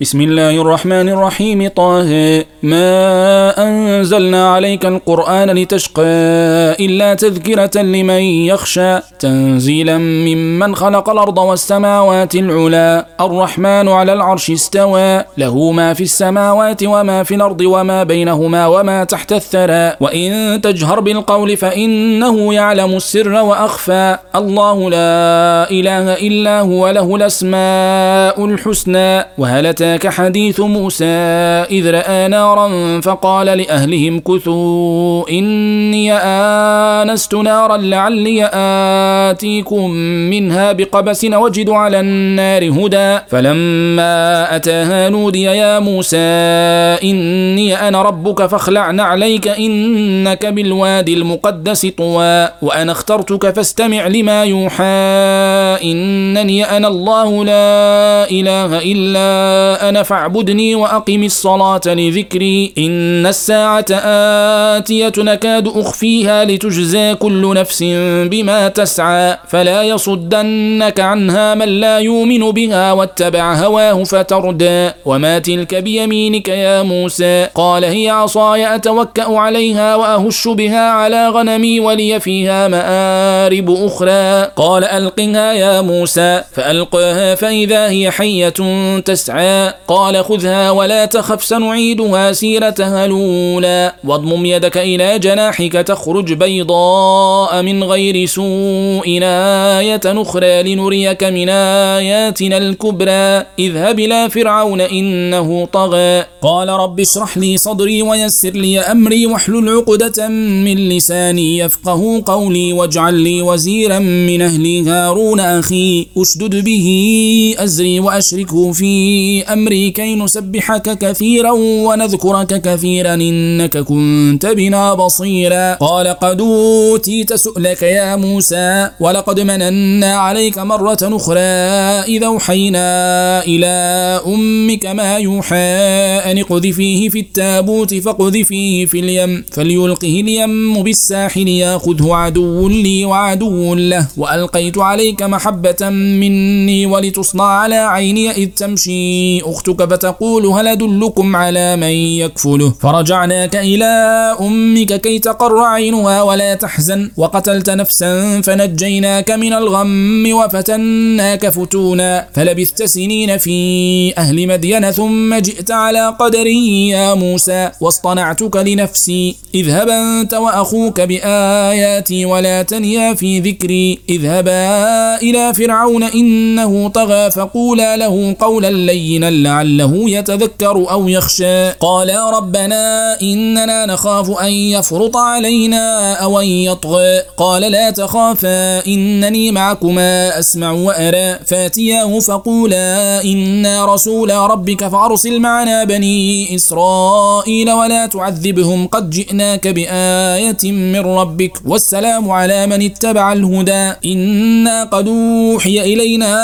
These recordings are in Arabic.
بسم الله الرحمن الرحيم طه ما أنزلنا عليك القرآن لتشقى إلا تذكرة لمن يخشى تنزيلا ممن خلق الأرض والسماوات العلا الرحمن على العرش استوى له ما في السماوات وما في الأرض وما بينهما وما تحت الثرى وإن تجهر بالقول فإنه يعلم السر وأخفى الله لا إله إلا هو له الأسماء الحسنى وهل أتاك حديث موسى إذ رأى نارا فقال لأهلهم كثوا إني آنست نارا لعلي آتيكم منها بقبس وجد على النار هدى. فلما أتاها نودي يا موسى إني أنا ربك فاخلع عليك إنك بالوادي المقدس طوى. وأنا اخترتك فاستمع لما يوحى إنني أنا الله لا إله إلا أنا فاعبدني وأقم الصلاة لذكري. إن الساعة آتية نكاد أخفيها لتجزى كل نفس بما تسعى. فلا يصدنك عنها من لا يؤمن بها واتبع هواه فتردى. وما تلك بيمينك يا موسى؟ قال هي عصاي أتوكأ عليها وأهش بها على غنمي ولي فيها مآرب أخرى. قال ألقها يا موسى. فألقاها فإذا هي حية تسعى. قال خذها ولا تخف سنعيدها سيرتها الأولى. واضمم يدك إلى جناحك تخرج بيضاء من غير سوء آية أخرى لنريك من آياتنا الكبرى. اذهب إلى فرعون إنه طغى. قال رب اشرح لي صدري ويسر لي أمري واحلل عقدة من لساني يفقه قولي واجعل لي وزيرا من أهلي هارون أخي. أشدد به أزري وأشركه في أمري. كي نسبحك كثيرا ونذكرك كثيرا إنك كنت بنا بصيرا. قال قد أوتيت سؤلك يا موسى ولقد مننا عليك مرة أخرى إذا أوحينا إلى أمك ما يوحى أن اقذفيه في التابوت فاقذفيه في اليم فليلقه اليم بالساحل يأخذه عدو لي وعدو له وألقيت عليك محبة مني ولتصنع على عيني إذ تمشي أختك فتقول هل أدلكم على من يكفله؟ فرجعناك إلى أمك كي تقر عينها ولا تحزن. وقتلت نفسا فنجيناك من الغم وفتناك فتونا. فلبثت سنين في أهل مدين ثم جئت على قدري يا موسى. واصطنعتك لنفسي. اذهب أنت وأخوك بآياتي ولا تنيا في ذكري. اذهبا إلى فرعون إنه طغى فقولا له قولا لينا. لعله يتذكر أو يخشى. قال ربنا إننا نخاف أن يفرط علينا أو أن يطغى. قال لا تخافا إنني معكما أسمع وأرى. فاتياه فقولا إنا رسول ربك فأرسل معنا بني إسرائيل ولا تعذبهم. قد جئناك بآية من ربك والسلام على من اتبع الهدى. إنا قد أوحي إلينا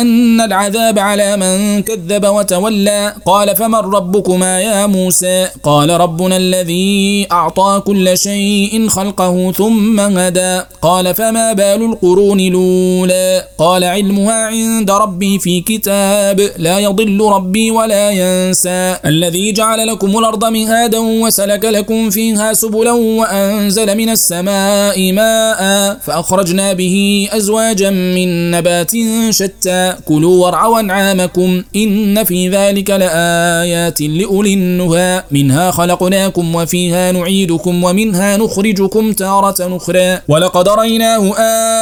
أن العذاب على من كذب وتولى. قال فمن ربكما يا موسى؟ قال ربنا الذي أعطى كل شيء خلقه ثم هدى. قال فما بال القرون الأولى؟ قال علمها عند ربي في كتاب لا يضل ربي ولا ينسى. الذي جعل لكم الأرض مهادا وسلك لكم فيها سبلا وأنزل من السماء ماء فأخرجنا به أزواجا من نبات شتى. كلوا وارعوا أنعامكم إن في ذلك لآيات لأولي النهى منها خلقناكم وفيها نعيدكم ومنها نخرجكم تارة أخرى ولقد ريناه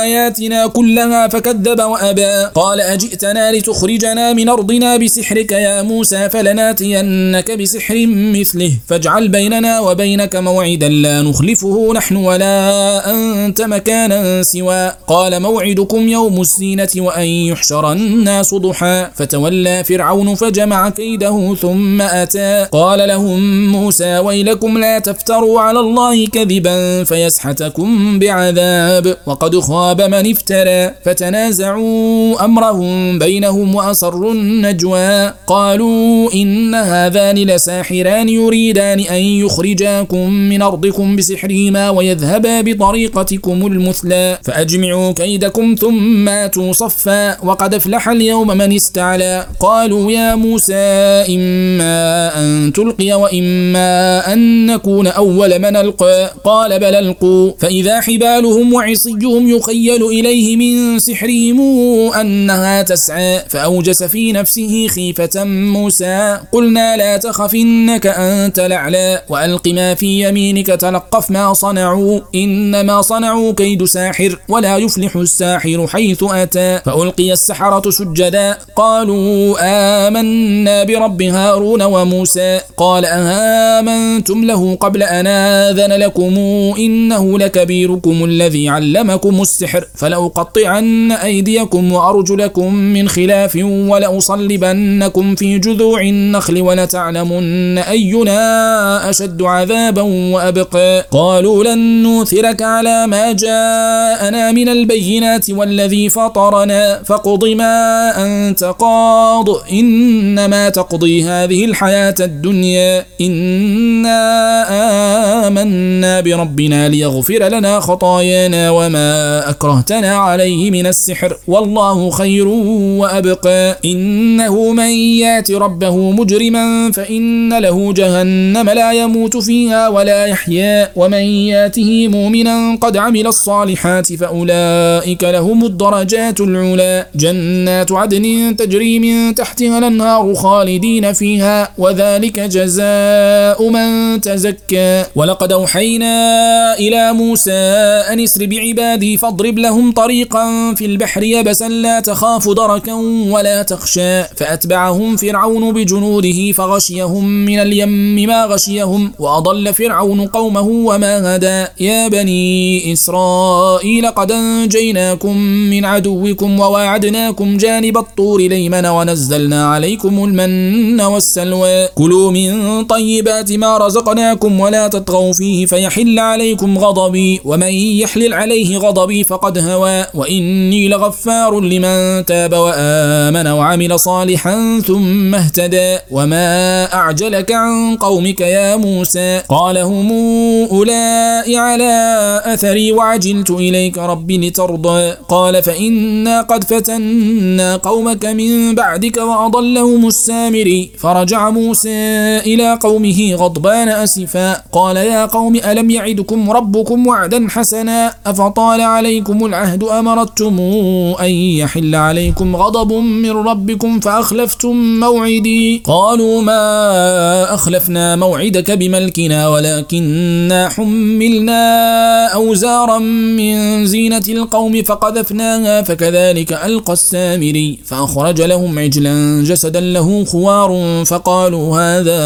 آياتنا كلها فكذب وأبى قال أجئتنا لتخرجنا من أرضنا بسحرك يا موسى فلناتينك بسحر مثله فاجعل بيننا وبينك موعدا لا نخلفه نحن ولا أنت مكانا سوى قال موعدكم يوم الزينة وأن يحشر الناس ضحى فتولى فرعون فجمع كيده ثم أتى. قال لهم موسى ويلكم لا تفتروا على الله كذبا فيسحتكم بعذاب. وقد خاب من افترى. فتنازعوا أمرهم بينهم وأصروا النجوى. قالوا إن هذان لساحران يريدان أن يخرجاكم من أرضكم بسحرهما ويذهبا بطريقتكم المثلى. فأجمعوا كيدكم ثم آتوا صفا. وقد أفلح اليوم من استعلى. قالوا قالوا يا موسى إما أن تلقي وإما أن نكون أول من ألقى. قال بل ألقوا. فإذا حبالهم وعصيهم يخيل إليه من سحرهم أنها تسعى. فأوجس في نفسه خيفة موسى. قلنا لا تخف إنك أنت الأعلى. وألق ما في يمينك تلقف ما صنعوا. إنما صنعوا كيد ساحر ولا يفلح الساحر حيث أتى. فألقي السحرة سجدا. قالوا آمنا برب هارون وموسى قال أهامنتم له قبل أن آذن لكم إنه لكبيركم الذي علمكم السحر فلأقطعن أيديكم وأرجلكم من خلاف ولأصلبنكم في جذوع النخل ولتعلمن أينا أشد عذابا وأبقى قالوا لن نوثرك على ما جاءنا من البينات والذي فطرنا فاقض ما أنت قاض إنما تقضي هذه الحياة الدنيا إنا آمنا بربنا ليغفر لنا خطايانا وما أكرهتنا عليه من السحر. والله خير وأبقى. إنه من يات ربه مجرما فإن له جهنم لا يموت فيها ولا يحيا. ومن ياته مؤمنا قد عمل الصالحات فأولئك لهم الدرجات العلا. جنات عدن تجري من تحتها الأنهار خالدين فيها وذلك جزاء من تزكى. ولقد أوحينا إلى موسى أن اسر بعبادي فاضرب لهم طريقا في البحر يبسا لا تخاف دركا ولا تخشى. فأتبعهم فرعون بجنوده فغشيهم من اليم ما غشيهم وأضل فرعون قومه وما هدى. يا بني إسرائيل قد أنجيناكم من عدوكم وواعدناكم جانب الطور ليمن ونزلنا عليكم المن والسلوى. كلوا من طيبات ما رزقناكم ولا تطغوا فيه فيحل عليكم غضبي ومن يحلل عليه غضبي فقد هوى. وإني لغفار لمن تاب وآمن وعمل صالحا ثم اهتدى. وما أعجلك عن قومك يا موسى. قال هم أولئك على أثري وعجلت إليك ربي لترضى. قال فإنا قد فتنا قومك من بعدك وأضلهم السامري. فرجع موسى إلى قومه غضبان أسفا. قال يا قوم ألم يعدكم ربكم وعدا حسنا؟ أفطال عليكم العهد أمرتم أن يحل عليكم غضب من ربكم فأخلفتم موعدي. قالوا ما أخلفنا موعدك بملكنا ولكننا حملنا أوزارا من زينة القوم فقذفناها فكذلك ألقى السامري. فأخرج لهم عجلا جسدا له خوار فقالوا هذا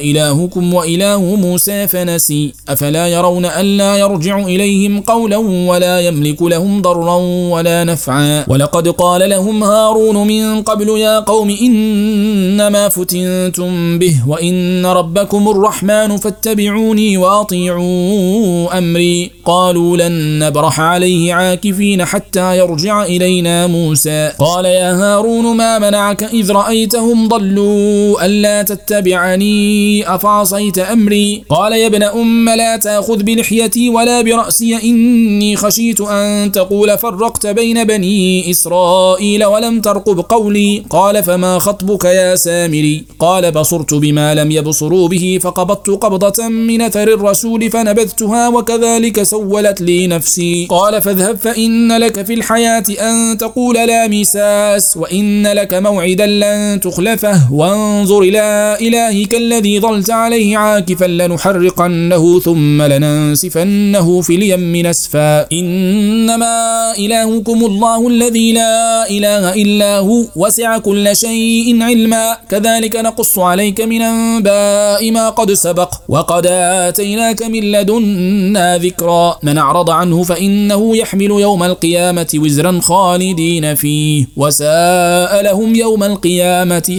إلهكم وإله موسى فنسي. أفلا يرون ألا يرجع إليهم قولا ولا يملك لهم ضرا ولا نفعا. ولقد قال لهم هارون من قبل يا قوم إنما فتنتم به وإن ربكم الرحمن فاتبعوني وأطيعوا أمري. قالوا لن نبرح عليه عاكفين حتى يرجع إلينا موسى. قال يا هارون ما منعك إذ رأيتهم ضلوا ألا تتبعني أفعصيت أمري؟ قال يا ابن أم لا تأخذ بلحيتي ولا برأسي إني خشيت أن تقول فرقت بين بني إسرائيل ولم ترقب قولي. قال فما خطبك يا سامري؟ قال بصرت بما لم يبصروا به فقبضت قبضة من أثر الرسول فنبذتها وكذلك سولت لي نفسي. قال فاذهب فإن لك في الحياة أن تقول لا مساس وإن لك موعدا لن تخلفه وانظر إلى إلهك الذي ظلت عليه عاكفا لنحرقنه ثم لننسفنه في اليم نسفا إنما إلهكم الله الذي لا إله إلا هو وسع كل شيء علما كذلك نقص عليك من أنباء ما قد سبق وقد آتيناك من لدنا ذكرا من أعرض عنه فإنه يحمل يوم القيامة وزرا خالدين فيه وساء لهم يوم القيامة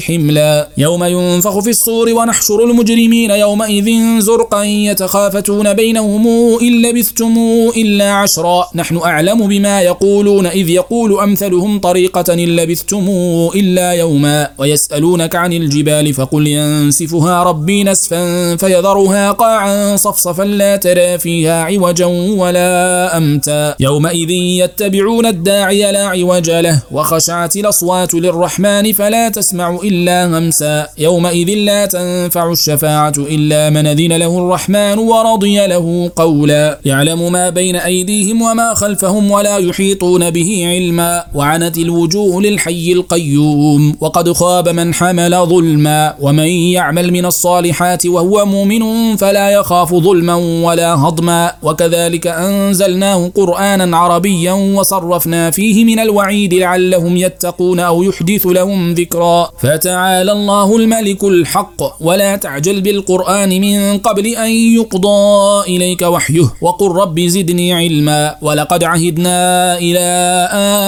حملا. يوم ينفخ في الصور ونحشر المجرمين يومئذ زرقا يتخافتون بينهم إن لبثتم إلا عشرا. نحن أعلم بما يقولون إذ يقول أمثلهم طريقة إن لبثتم إلا يوما. ويسألونك عن الجبال فقل ينسفها ربي نسفا فيذرها قاعا صفصفا لا ترى فيها عوجا ولا أمتا. يومئذ يتبعون الداعي لا عوج له وخشعت الأصوات للرحمن فلا فلا تسمع إلا همسا يومئذ لا تنفع الشفاعة إلا من أذن له الرحمن ورضي له قولا. يعلم ما بين أيديهم وما خلفهم ولا يحيطون به علما. وعنت الوجوه للحي القيوم وقد خاب من حمل ظلما. ومن يعمل من الصالحات وهو مؤمن فلا يخاف ظلما ولا هضما. وكذلك أنزلناه قرآنا عربيا وصرفنا فيه من الوعيد لعلهم يتقون أو يحدث لهم ذكرا. فتعالى الله الملك الحق ولا تعجل بالقرآن من قبل أن يقضى إليك وحيه. وقل رب زدني علما. ولقد عهدنا إلى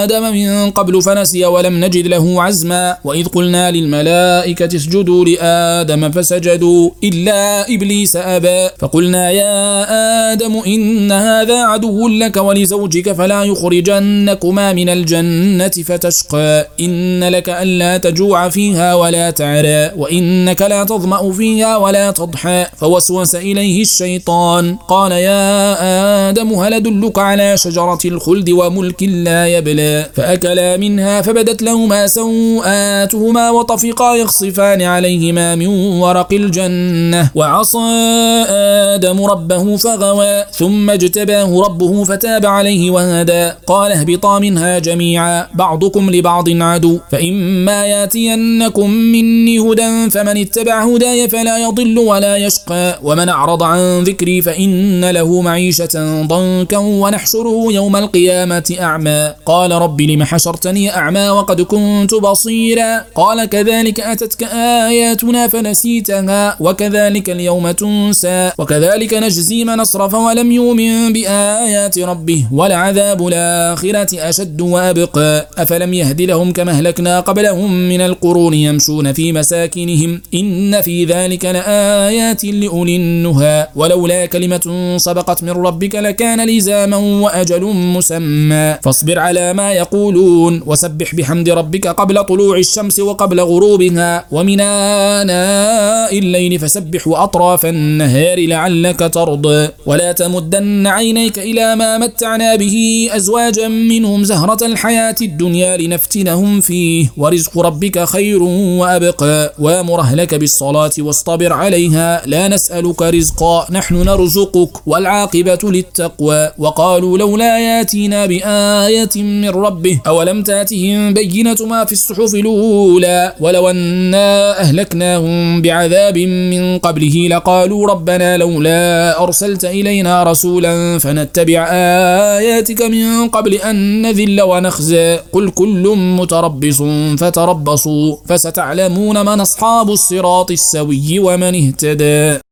آدم من قبل فنسي ولم نجد له عزما. وإذ قلنا للملائكة اسجدوا لآدم فسجدوا إلا إبليس أبى. فقلنا يا آدم إن هذا عدو لك ولزوجك فلا يخرجنكما من الجنة فتشقى. إن لك ألا تجوع فيها ولا تعرى وإنك لا تظمأ فيها ولا تضحى فوسوس إليه الشيطان. قال يا آدم هل أدلك على شجرة الخلد وملك لا يبلى؟ فأكلا منها فبدت لهما سوآتهما وطفقا يخصفان عليهما من ورق الجنة. وعصى آدم ربه فغوى ثم اجتباه ربه فتاب عليه وهدى. قال اهبطا منها جميعا بعضكم لبعض عدو فإما ياتينكم مني هدى فمن اتبع هداي فلا يضل ولا يشقى. ومن أعرض عن ذكري فإن له معيشة ضنكا ونحشره يوم القيامة أعمى. قال رب لم حشرتني أعمى وقد كنت بصيرا. قال كذلك أتتك آياتنا فنسيتها وكذلك اليوم تنسى وكذلك نجزي من أصرف ولم يؤمن بآيات ربه ولعذاب الآخرة أشد وأبقى. أفلم يهد لهم كما أهلكنا قبلهم من القرون يمشون في مساكنهم إن في ذلك لآيات لأولي النهى ولولا كلمة سبقت من ربك لكان لزاما وأجل مسمى فاصبر على ما يقولون وسبح بحمد ربك قبل طلوع الشمس وقبل غروبها ومن آناء الليل فسبح وأطراف النهار لعلك ترضى ولا تمدن عينيك إلى ما متعنا به أزواجا منهم زهرة الحياة الدنيا لنفتنهم فيه ورزق ربك خير وأبقى وأمر بالصلاة واصطبر عليها. لا نسألك رزقا نحن نرزقك والعاقبة للتقوى. وقالوا لولا ياتينا بآية من ربه أولم تأتهم بينة ما في الصحف الأولى؟ ولو أنا أهلكناهم بعذاب من قبله لقالوا ربنا لولا أرسلت إلينا رسولا فنتبع آياتك من قبل أن نذل ونخزى. قل كل متربص فتربصوا فستعلمون من أصحاب الصراط السوي ومن اهتدى.